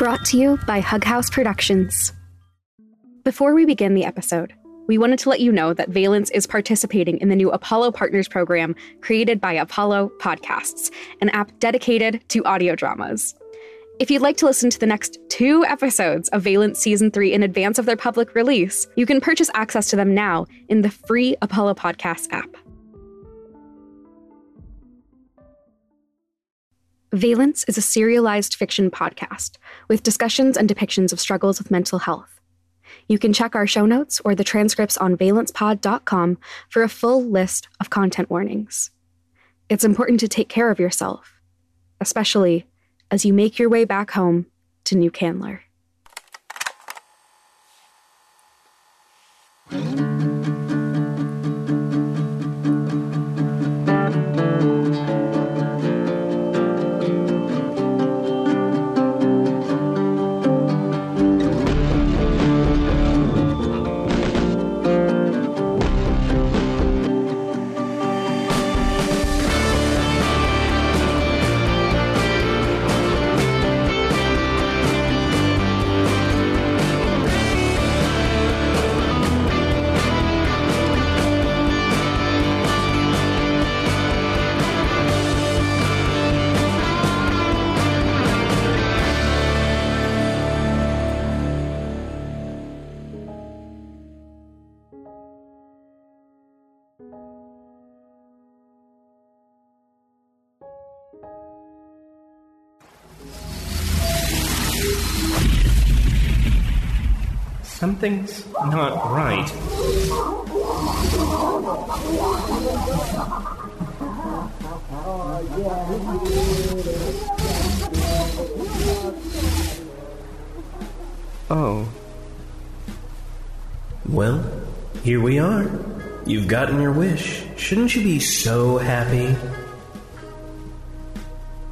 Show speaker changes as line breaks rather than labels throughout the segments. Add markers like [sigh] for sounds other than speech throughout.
Brought to you by Hug House Productions. Before we begin the episode, we wanted to let you know that Valence is participating in the new Apollo Partners program created by Apollo Podcasts, an app dedicated to audio dramas. If you'd like to listen to the next two episodes of Valence Season 3 in advance of their public release, you can purchase access to them now in the free Apollo Podcasts app. Valence is a serialized fiction podcast with discussions and depictions of struggles with mental health. You can check our show notes or the transcripts on valencepod.com for a full list of content warnings. It's important to take care of yourself, especially as you make your way back home to New Candler.
Something's not right. Oh. Well, here we are. You've gotten your wish. Shouldn't you be so happy?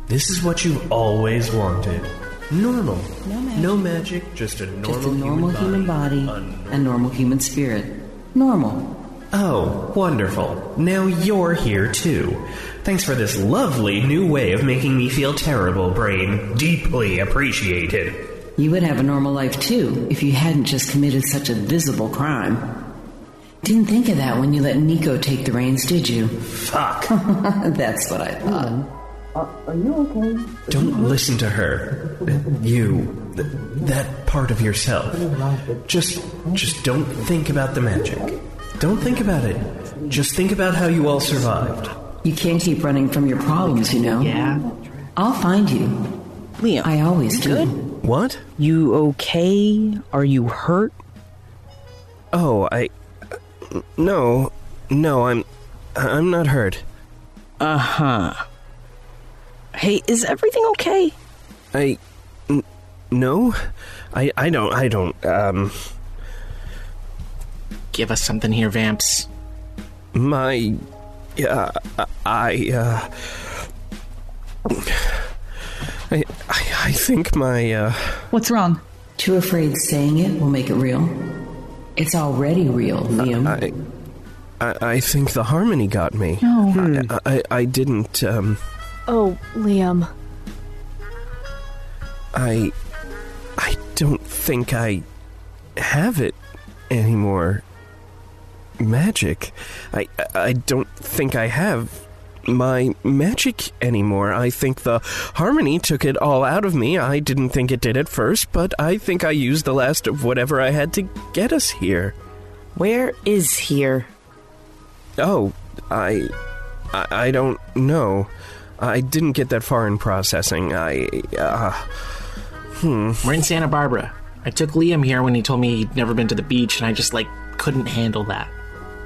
This is what you've always wanted. Normal.
No magic.
No magic, just a normal,
Just a normal human body,
A
a normal human spirit. Normal.
Oh, wonderful. Now you're here too. Thanks for this lovely new way of making me feel terrible, Brain. Deeply appreciated.
You would have a normal life too if you hadn't just committed such a visible crime. Didn't think of that when you let Nico take the reins, did you?
Fuck. [laughs]
That's what I thought. Hmm.
Don't listen to her. You. th- that part of yourself. Just. just don't think about the magic. Don't think about it. Just think about how you all survived.
You can't keep running from your problems, you know.
Yeah.
I'll find you.
Liam,
I always do.
What?
you okay? Are you hurt?
Oh, I. No. No, I'm. I'm not hurt.
Uh huh. Hey, is everything okay?
I. n- No? I, I don't. I don't. Um.
Give us something here, Vamps.
My. Yeah, I, uh. I, I, I think my, uh.
What's wrong?
Too afraid saying it will make it real. It's already real, Liam.
I, I, I think the harmony got me.
No.
I, I, I didn't, um.
Oh, Liam.
I. I don't think I have it anymore. Magic. I, I don't think I have my magic anymore. I think the harmony took it all out of me. I didn't think it did at first, but I think I used the last of whatever I had to get us here.
Where is here?
Oh, I. I, I don't know. I didn't get that far in processing. I. Uh, hmm.
We're in Santa Barbara. I took Liam here when he told me he'd never been to the beach, and I just, like, couldn't handle that.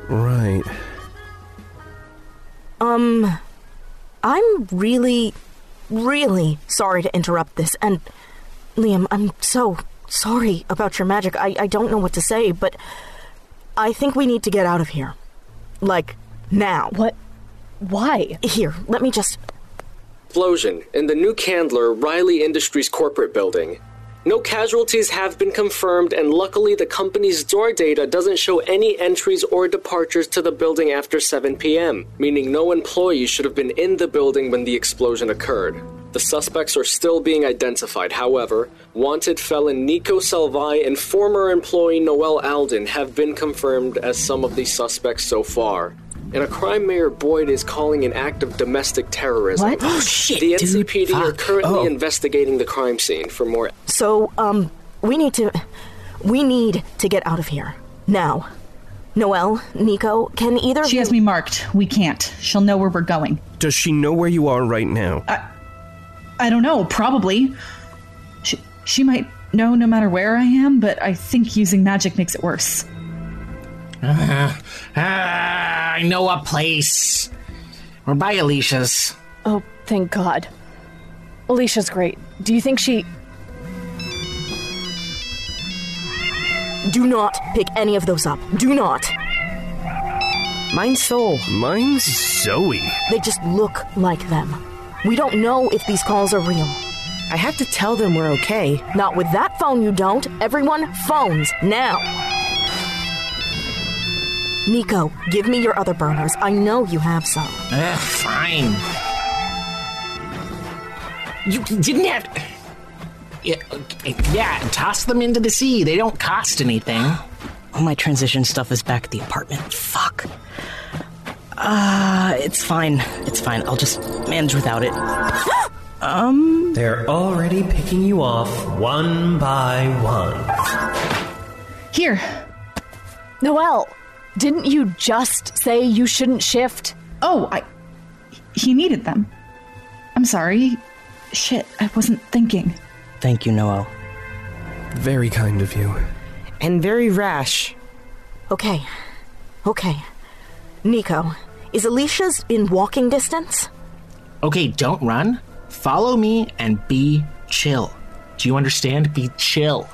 right.
Um, I'm really, really sorry to interrupt this. And, Liam, I'm so sorry about your magic. I, I don't know what to say, but I think we need to get out of here. Like, now.
What? Why?
Here, let me just.
Explosion in the New Candler Riley Industries corporate building. No casualties have been confirmed, and luckily, the company's door data doesn't show any entries or departures to the building after 7 p.m., meaning no employee should have been in the building when the explosion occurred. The suspects are still being identified. However, wanted felon Nico Salvi and former employee Noel Alden have been confirmed as some of the suspects so far. In a crime Mayor Boyd is calling an act of domestic terrorism.
What?
Oh shit,
The
dude.
NCPD are currently
Oh.
investigating the crime scene for more
So, um, we need to. We need to get out of here. Now. Noel, Nico, can either
She has me marked. We can't. She'll know where we're going.
Does she know where you are right now?
I, I don't know, probably. She, she might know no matter where I am, but I think using magic makes it worse. [laughs]
Ah, I know a place. We're by Alicia's.
Oh, thank God. Alicia's great. Do you think she.
Do not pick any of those up. Do not.
Mine's Sol.
Mine's Zoe.
They just look like them. We don't know if these calls are real.
I have to tell them we're okay.
Not with that phone, you don't. Everyone, phones, now. Nico, give me your other burners. I know you have some.
Ugh, fine. You didn't have to. Yeah, yeah, toss them into the sea. They don't cost anything.
All my transition stuff is back at the apartment. Fuck. Uh, it's fine. It's fine. I'll just manage without it. [gasps] Um.
They're already picking you off one by one.
Here.
Noelle! Didn't you just say you shouldn't shift?
Oh, I. He needed them. I'm sorry. Shit, I wasn't thinking.
Thank you, Noel.
Very kind of you.
And very rash.
Okay. Okay. Nico, is Alicia's in walking distance?
Okay, don't run. Follow me and be chill. Do you understand? Be chill.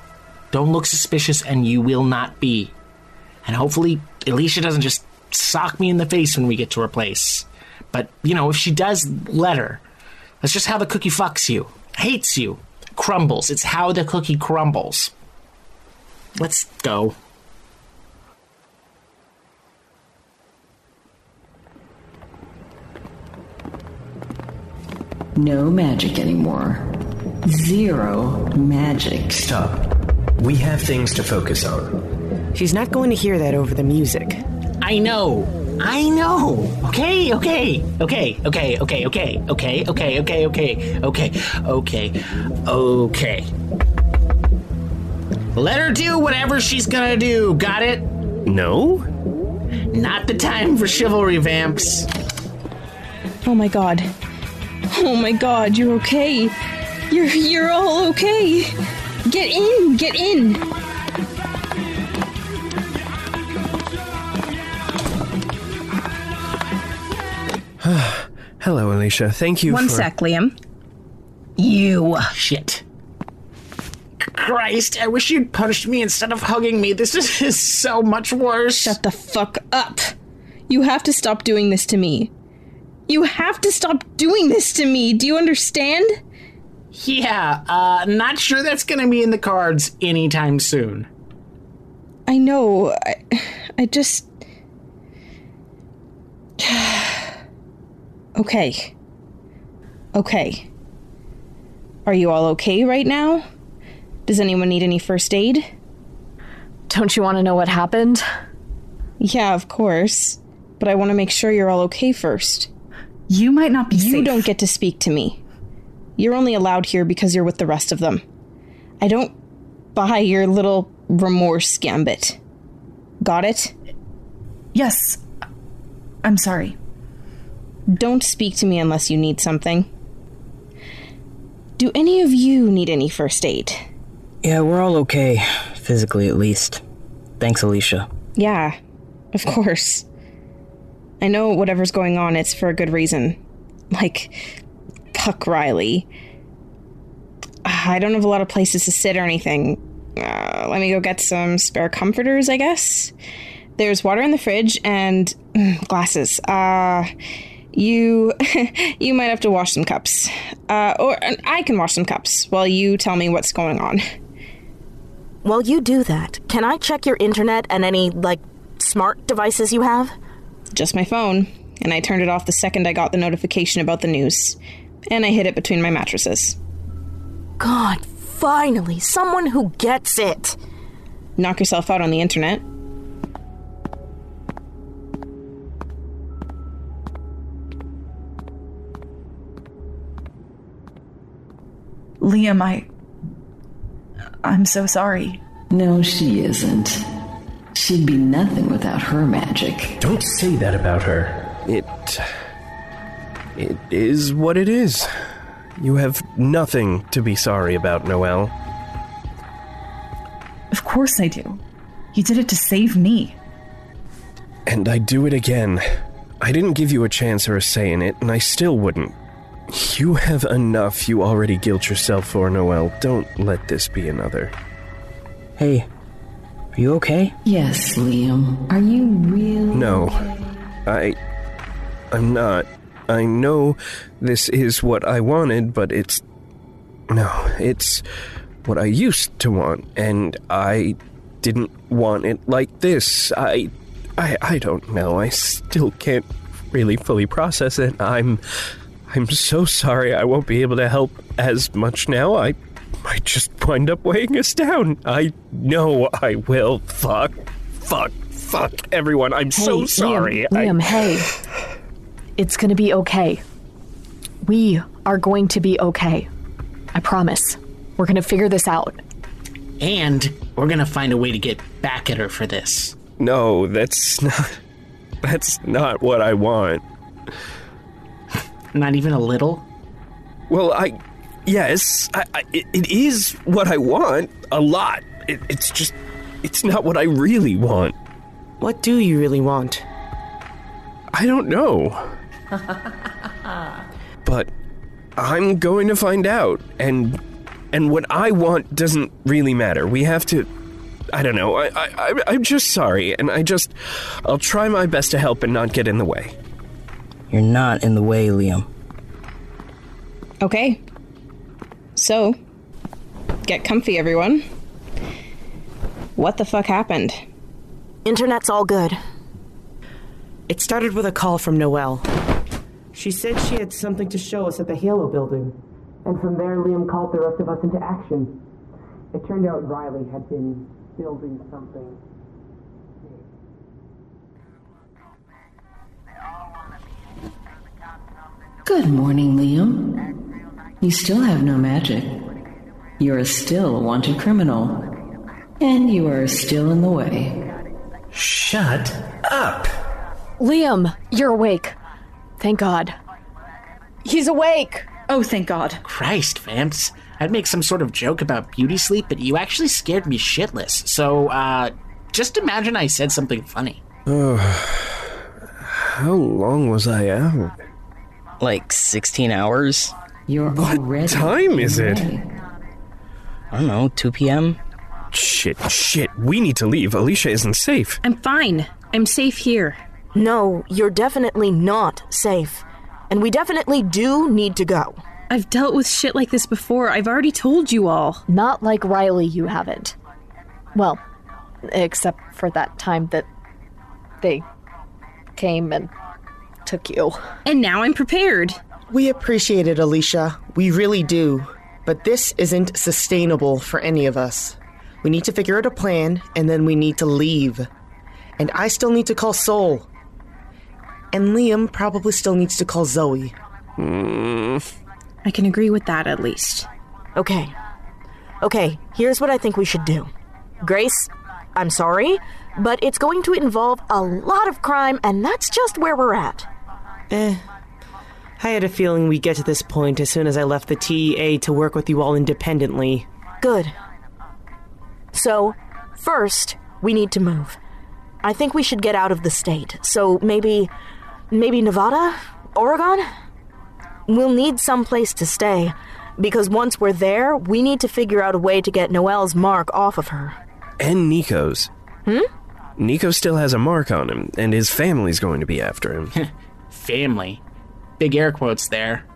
Don't look suspicious, and you will not be. And hopefully, Alicia doesn't just sock me in the face when we get to her place. But, you know, if she does, let her. That's just how the cookie fucks you, hates you, crumbles. It's how the cookie crumbles. Let's go.
No magic anymore. Zero magic.
Stop. We have things to focus on.
She's not going to hear that over the music.
I know. I know. Okay, okay, okay, okay, okay, okay, okay, okay, okay, okay, okay, okay, okay. Let her do whatever she's gonna do. Got it?
No?
Not the time for chivalry vamps.
Oh my god. Oh my god, you're okay. You're you're all okay. Get in, get in.
Hello, Alicia. Thank you
One
for.
sec, Liam. You.
Shit. Christ, I wish you'd punched me instead of hugging me. This is, [laughs] is so much worse.
Shut the fuck up. You have to stop doing this to me. You have to stop doing this to me. Do you understand?
Yeah, uh, not sure that's gonna be in the cards anytime soon.
I know. I, I just. [sighs] [sighs] okay. Okay. Are you all okay right now? Does anyone need any first aid?
Don't you want to know what happened?
Yeah, of course. But I want to make sure you're all okay first.
You might not be
You
safe.
don't get to speak to me. You're only allowed here because you're with the rest of them. I don't buy your little remorse gambit. Got it?
Yes. I'm sorry.
Don't speak to me unless you need something. Do any of you need any first aid?
Yeah, we're all okay. Physically, at least. Thanks, Alicia.
Yeah, of course. I know whatever's going on, it's for a good reason. Like, Puck Riley. I don't have a lot of places to sit or anything. Uh, let me go get some spare comforters, I guess. There's water in the fridge and mm, glasses. Uh, you [laughs] you might have to wash some cups. Uh, or I can wash some cups while you tell me what's going on.
While you do that, can I check your internet and any, like, smart devices you have?
Just my phone, and I turned it off the second I got the notification about the news. and I hid it between my mattresses.
God, finally, someone who gets it.
Knock yourself out on the internet.
Liam, I. I'm so sorry.
No, she isn't. She'd be nothing without her magic.
Don't say that about her.
It. It is what it is. You have nothing to be sorry about, Noel.
Of course I do. You did it to save me.
And I do it again. I didn't give you a chance or a say in it, and I still wouldn't. You have enough you already guilt yourself for, Noel. Don't let this be another.
Hey, are you okay?
Yes, Liam. Are you really?
No. I. I'm not. I know this is what I wanted, but it's. No, it's what I used to want, and I didn't want it like this. I. I, I don't know. I still can't really fully process it. I'm. I'm so sorry I won't be able to help as much now. I might just wind up weighing us down. I know I will. Fuck. Fuck. Fuck everyone. I'm so sorry.
Liam, Liam,
I-
hey. It's gonna be okay. We are going to be okay. I promise. We're gonna figure this out.
And we're gonna find a way to get back at her for this.
No, that's not. That's not what I want.
Not even a little?
Well, I. Yes, I, I, it, it is what I want. A lot. It, it's just. It's not what I really want.
What do you really want?
I don't know. [laughs] but I'm going to find out. And. And what I want doesn't really matter. We have to. I don't know. I, I, I- I'm just sorry, and I just. I'll try my best to help and not get in the way.
You're not in the way, Liam.
Okay. So, get comfy, everyone. What the fuck happened?
Internet's all good.
It started with a call from Noelle. She said she had something to show us at the Halo building. And from there, Liam called the rest of us into action. It turned out Riley had been building something.
Good morning, Liam. You still have no magic. You are still a wanted criminal. And you are still in the way.
Shut up.
Liam, you're awake. Thank God. He's awake.
Oh, thank God.
Christ, Vance. I'd make some sort of joke about beauty sleep, but you actually scared me shitless. So, uh, just imagine I said something funny. Ugh. [sighs]
How long was I out?
Like 16 hours?
You're already.
time is it?
I don't know, 2 p.m.?
Shit, shit. We need to leave. Alicia isn't safe.
I'm fine. I'm safe here.
No, you're definitely not safe. And we definitely do need to go.
I've dealt with shit like this before. I've already told you all.
Not like Riley, you haven't. Well, except for that time that they came and took you.
And now I'm prepared.
We appreciate it, Alicia. We really do. But this isn't sustainable for any of us. We need to figure out a plan, and then we need to leave. And I still need to call Sol. And Liam probably still needs to call Zoe. Hmm.
I can agree with that at least.
Okay. Okay, here's what I think we should do. Grace, I'm sorry, but it's going to involve a lot of crime, and that's just where we're at.
Eh. I had a feeling we'd get to this point as soon as I left the TEA to work with you all independently.
Good. So, first, we need to move. I think we should get out of the state. So maybe. maybe Nevada? Oregon? We'll need some place to stay. Because once we're there, we need to figure out a way to get Noelle's mark off of her.
And Nico's.
Hmm?
Nico still has a mark on him, and his family's going to be after him. [laughs]
Family. Big air quotes there.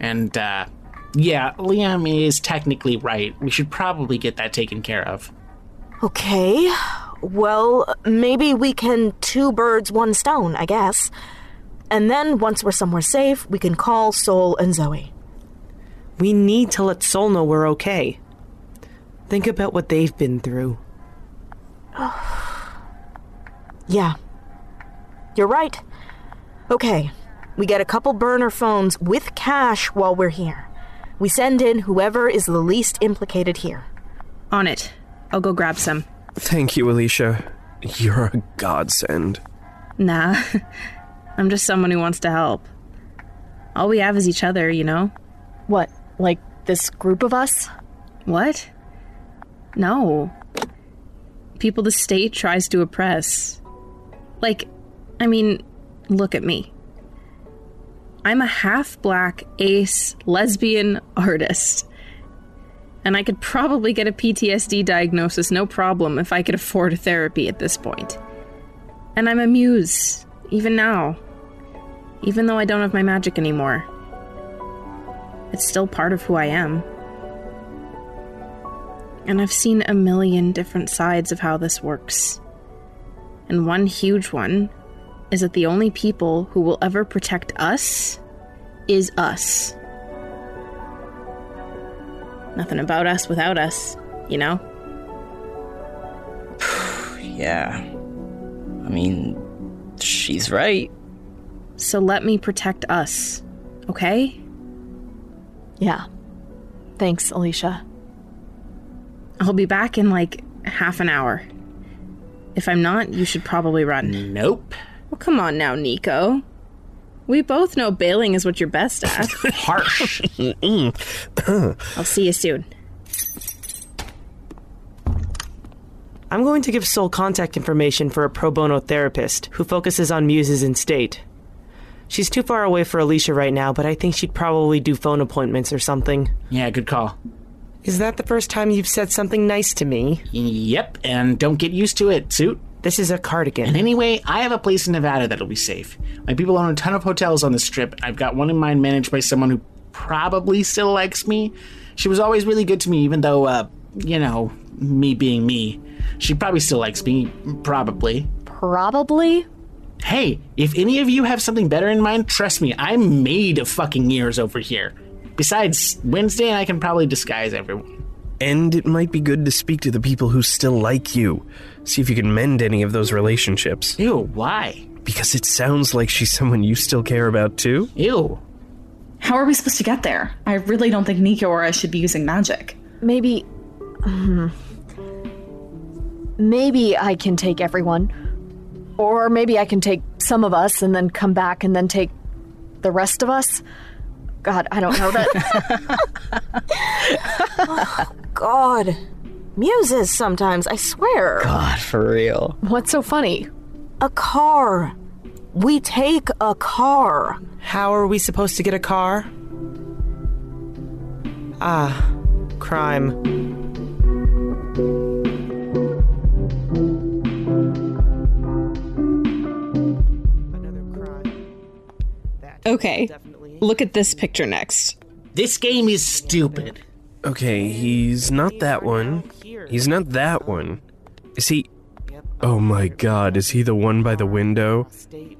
And, uh, yeah, Liam is technically right. We should probably get that taken care of.
Okay. Well, maybe we can two birds, one stone, I guess. And then, once we're somewhere safe, we can call Sol and Zoe.
We need to let Sol know we're okay. Think about what they've been through. [sighs]
Yeah. You're right. Okay. We get a couple burner phones with cash while we're here. We send in whoever is the least implicated here.
On it. I'll go grab some.
Thank you, Alicia. You're a godsend.
Nah. [laughs] I'm just someone who wants to help. All we have is each other, you know?
What? Like this group of us?
What? No. People the state tries to oppress. Like, I mean, look at me. I'm a half black, ace, lesbian artist. And I could probably get a PTSD diagnosis no problem if I could afford therapy at this point. And I'm a muse, even now. Even though I don't have my magic anymore. It's still part of who I am. And I've seen a million different sides of how this works. And one huge one is that the only people who will ever protect us is us. Nothing about us without us, you know? [sighs]
Yeah. I mean, she's right.
So let me protect us, okay?
Yeah. Thanks, Alicia.
I'll be back in like half an hour. If I'm not, you should probably run.
Nope.
Well, come on now, Nico. We both know bailing is what you're best at. [laughs]
Harsh. [laughs]
I'll see you soon.
I'm going to give Sol contact information for a pro bono therapist who focuses on muses in state. She's too far away for Alicia right now, but I think she'd probably do phone appointments or something.
Yeah, good call.
Is that the first time you've said something nice to me?
Yep, and don't get used to it, suit.
This is a cardigan.
And anyway, I have a place in Nevada that'll be safe. My people own a ton of hotels on the strip. I've got one in mind managed by someone who probably still likes me. She was always really good to me, even though, uh, you know, me being me. She probably still likes me, probably.
Probably?
Hey, if any of you have something better in mind, trust me, I'm made of fucking years over here. Besides, Wednesday and I can probably disguise everyone.
And it might be good to speak to the people who still like you. See if you can mend any of those relationships.
Ew, why?
Because it sounds like she's someone you still care about too.
Ew.
How are we supposed to get there? I really don't think Nico or I should be using magic.
Maybe. hmm. maybe I can take everyone. Or maybe I can take some of us and then come back and then take the rest of us. God, I don't know that. [laughs] [laughs]
God. Muses sometimes, I swear.
God, for real.
What's so funny?
A car. We take a car.
How are we supposed to get a car? Ah, crime.
Okay. Look at this picture next.
This game is stupid.
Okay, he's not that one. He's not that one. Is he. Oh my god, is he the one by the window?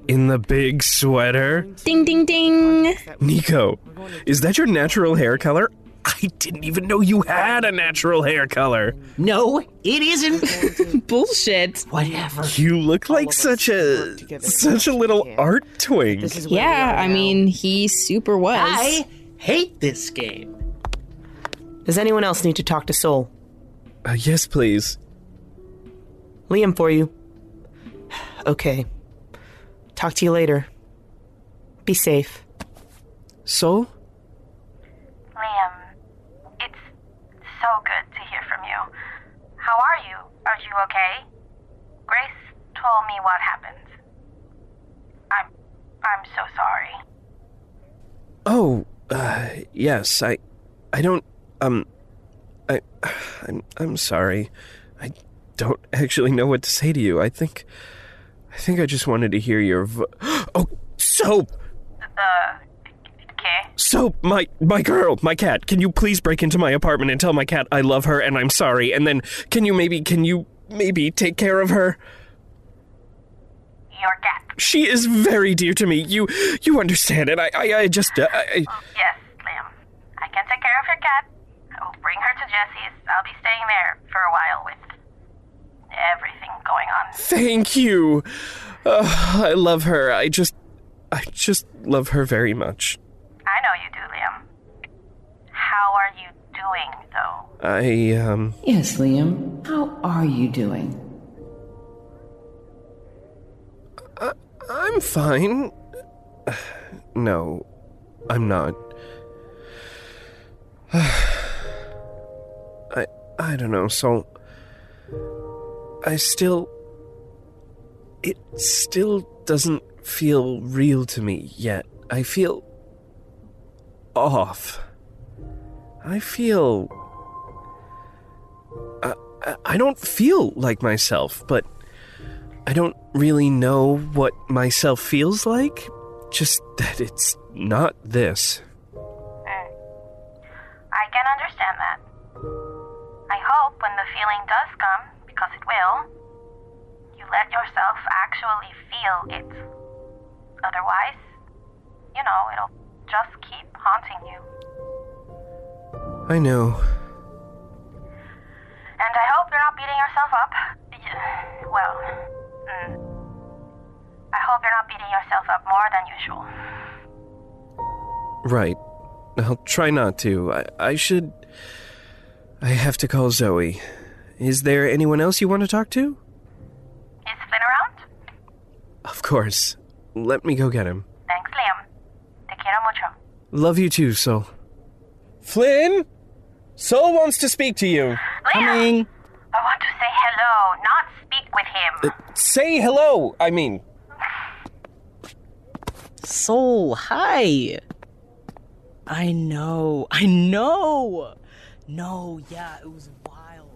In the big sweater?
Ding, ding, ding.
Nico, is that your natural hair color? I didn't even know you had a natural hair color.
No, it isn't. [laughs]
Bullshit.
Whatever.
You look like such a such a little art twink.
Yeah, I mean, he super was.
I hate this game.
Does anyone else need to talk to Sol?
Uh, yes, please.
Liam for you. Okay. Talk to you later. Be safe.
Sol?
Liam, it's so good to hear from you. How are you? Are you okay? Grace told me what happened. I'm I'm so sorry.
Oh, uh, yes. I I don't um I I'm I'm sorry. I don't actually know what to say to you. I think I think I just wanted to hear your vo- [gasps] Oh, soap.
Uh, okay.
Soap, my my girl, my cat. Can you please break into my apartment and tell my cat I love her and I'm sorry? And then can you maybe can you maybe take care of her?
Your cat.
She is very dear to me. You you understand it. I I, I just uh, I, I-
Yes, Liam. I can take care of your cat. I will bring her to Jesse's. I'll be staying there for a while with everything going on.
Thank you. Uh, I love her. I just. I just love her very much.
I know you do, Liam. How are you doing, though?
I, um.
Yes, Liam. How are you doing?
I, I'm fine. [sighs] No, I'm not. [sighs] I I don't know, so I still it still doesn't feel real to me yet. I feel off. I feel I, I- I don't feel like myself, but I don't really know what myself feels like. Just that it's not this.
I can understand that. I hope when the feeling does come, because it will, you let yourself actually feel it. Otherwise, you know, it'll just keep haunting you.
I know.
And I hope you're not beating yourself up. Well, mm, I hope you're not beating yourself up more than usual.
Right. I'll try not to. I, I should. I have to call Zoe. Is there anyone else you want to talk to?
Is Flynn around?
Of course. Let me go get him.
Thanks, Liam. Te quiero mucho.
Love you too, Sol. Flynn? Sol wants to speak to you.
Coming. I want to say hello, not speak with him.
Uh, say hello, I mean.
Sol, hi. I know. I know. No, yeah, it was wild.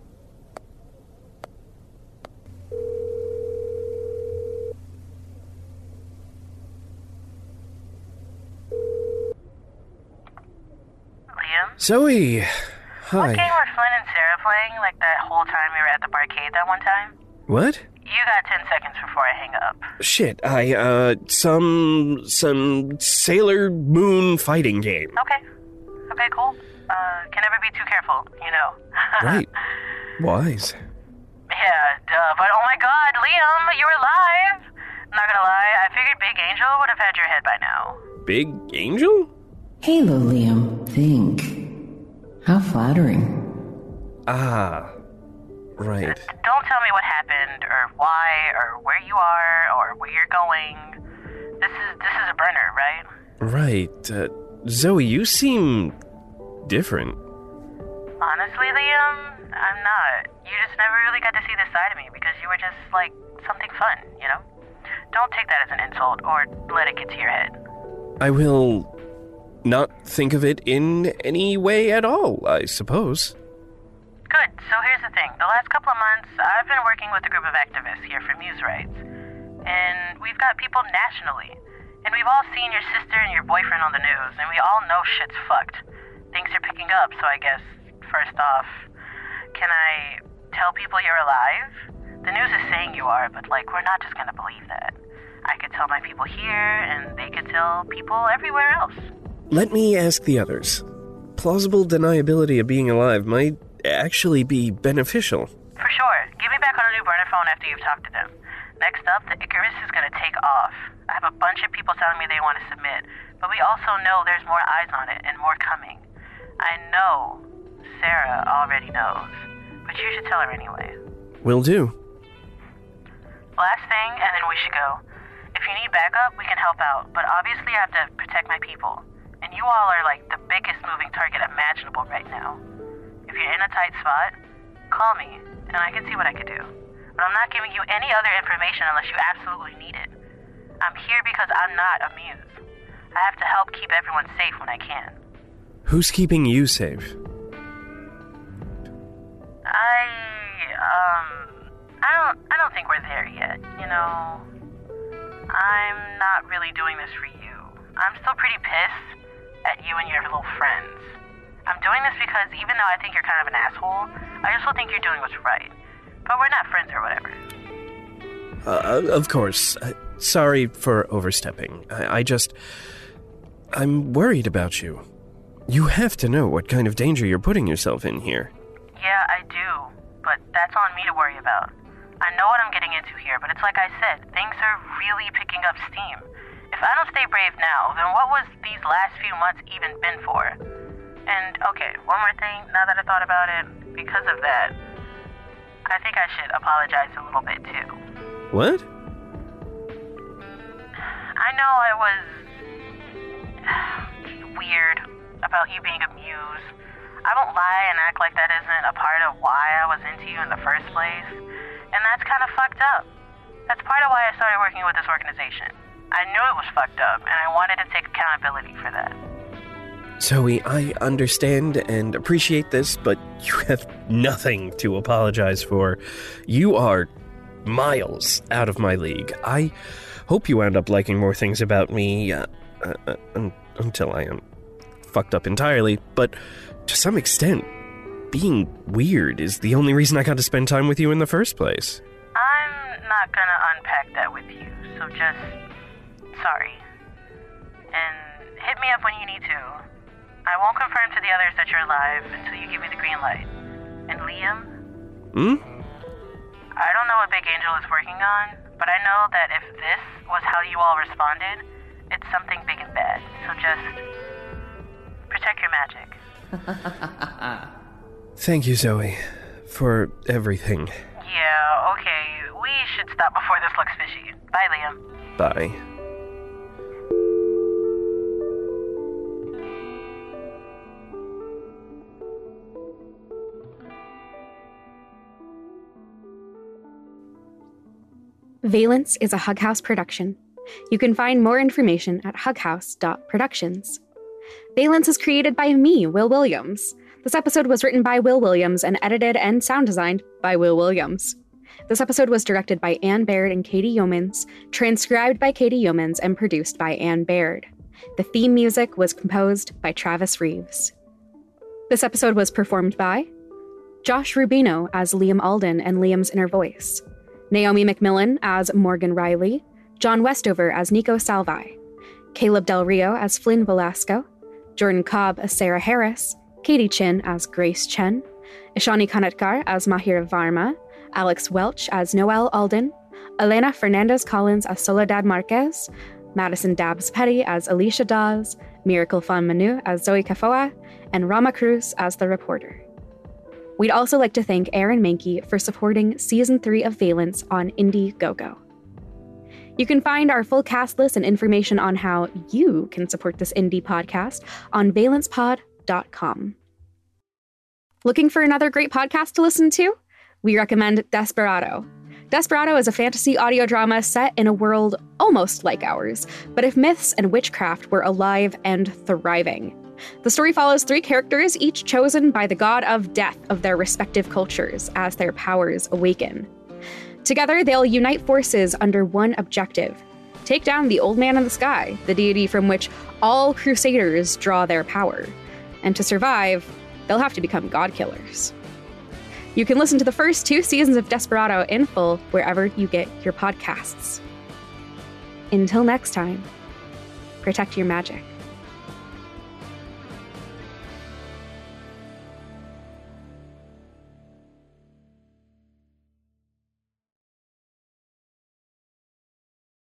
Liam?
Zoe.
What game were Flynn and Sarah playing like that whole time we were at the barcade that one time?
What?
You got 10 seconds before I hang up.
Shit, I, uh, some. some Sailor Moon fighting game.
Okay. Okay, cool. Uh, can never be too careful, you know. [laughs]
Right. Wise.
Yeah, duh. But oh my god, Liam, you're alive! Not gonna lie, I figured Big Angel would have had your head by now.
Big Angel?
Halo, Liam. Think. How flattering.
Ah. Right.
Don't tell me what happened, or why, or where you are, or where you're going. This is this is a burner, right?
Right. Uh, Zoe, you seem different.
Honestly, Liam, I'm not. You just never really got to see this side of me because you were just like something fun, you know? Don't take that as an insult or let it get to your head.
I will not think of it in any way at all, I suppose.
Good. So here's the thing. The last couple of months, I've been working with a group of activists here for Muse Rights. And we've got people nationally. And we've all seen your sister and your boyfriend on the news, and we all know shit's fucked. Things are picking up, so I guess, first off, can I tell people you're alive? The news is saying you are, but like, we're not just gonna believe that. I could tell my people here, and they could tell people everywhere else.
Let me ask the others. Plausible deniability of being alive might actually be beneficial.
For sure. Get me back on a new burner phone after you've talked to them. Next up, the Icarus is gonna take off. I have a bunch of people telling me they want to submit, but we also know there's more eyes on it and more coming. I know Sarah already knows, but you should tell her anyway.
Will do.
Last thing, and then we should go. If you need backup, we can help out, but obviously I have to protect my people. And you all are like the biggest moving target imaginable right now. If you're in a tight spot, call me, and I can see what I can do. But I'm not giving you any other information unless you absolutely need it. I'm here because I'm not a muse. I have to help keep everyone safe when I can.
Who's keeping you safe?
I um I don't I don't think we're there yet, you know. I'm not really doing this for you. I'm still pretty pissed at you and your little friends. I'm doing this because even though I think you're kind of an asshole, I also think you're doing what's right. But we're not friends or whatever.
Uh, of course. Uh, sorry for overstepping. I, I just. I'm worried about you. You have to know what kind of danger you're putting yourself in here.
Yeah, I do, but that's on me to worry about. I know what I'm getting into here, but it's like I said, things are really picking up steam. If I don't stay brave now, then what was these last few months even been for? And okay, one more thing, now that I thought about it, because of that, I think I should apologize a little bit too.
What?
I know I was [sighs] weird about you being a muse. I won't lie and act like that isn't a part of why I was into you in the first place. And that's kind of fucked up. That's part of why I started working with this organization. I knew it was fucked up, and I wanted to take accountability for that.
Zoe, I understand and appreciate this, but you have nothing to apologize for. You are miles out of my league. I hope you wound up liking more things about me uh, uh, uh, un- until I am fucked up entirely, but to some extent, being weird is the only reason I got to spend time with you in the first place.
I'm not gonna unpack that with you, so just sorry. And hit me up when you need to. I won't confirm to the others that you're alive until you give me the green light. And Liam,
Hmm?
I don't know what Big Angel is working on, but I know that if this was how you all responded, it's something big and bad. So just protect your magic. [laughs]
Thank you, Zoe, for everything.
Yeah, okay. We should stop before this looks fishy. Bye, Liam.
Bye.
Valence is a Hug House production. You can find more information at hughouse.productions. Valence is created by me, Will Williams. This episode was written by Will Williams and edited and sound designed by Will Williams. This episode was directed by Anne Baird and Katie Yeomans, transcribed by Katie Yeomans, and produced by Anne Baird. The theme music was composed by Travis Reeves. This episode was performed by Josh Rubino as Liam Alden and Liam's inner voice, Naomi McMillan as Morgan Riley, John Westover as Nico Salvi, Caleb Del Rio as Flynn Velasco, Jordan Cobb as Sarah Harris, Katie Chin as Grace Chen, Ishani Kanatkar as Mahir Varma, Alex Welch as Noel Alden, Elena Fernandez Collins as Soledad Marquez, Madison Dabbs Petty as Alicia Dawes, Miracle Fan Manu as Zoe Cafoa, and Rama Cruz as the reporter. We'd also like to thank Aaron Mankey for supporting season three of Valence on Indiegogo. You can find our full cast list and information on how you can support this indie podcast on valencepod.com. Looking for another great podcast to listen to? We recommend Desperado. Desperado is a fantasy audio drama set in a world almost like ours, but if myths and witchcraft were alive and thriving. The story follows three characters, each chosen by the god of death of their respective cultures as their powers awaken. Together, they'll unite forces under one objective take down the Old Man in the Sky, the deity from which all crusaders draw their power. And to survive, they'll have to become god killers. You can listen to the first two seasons of Desperado in full wherever you get your podcasts. Until next time, protect your magic.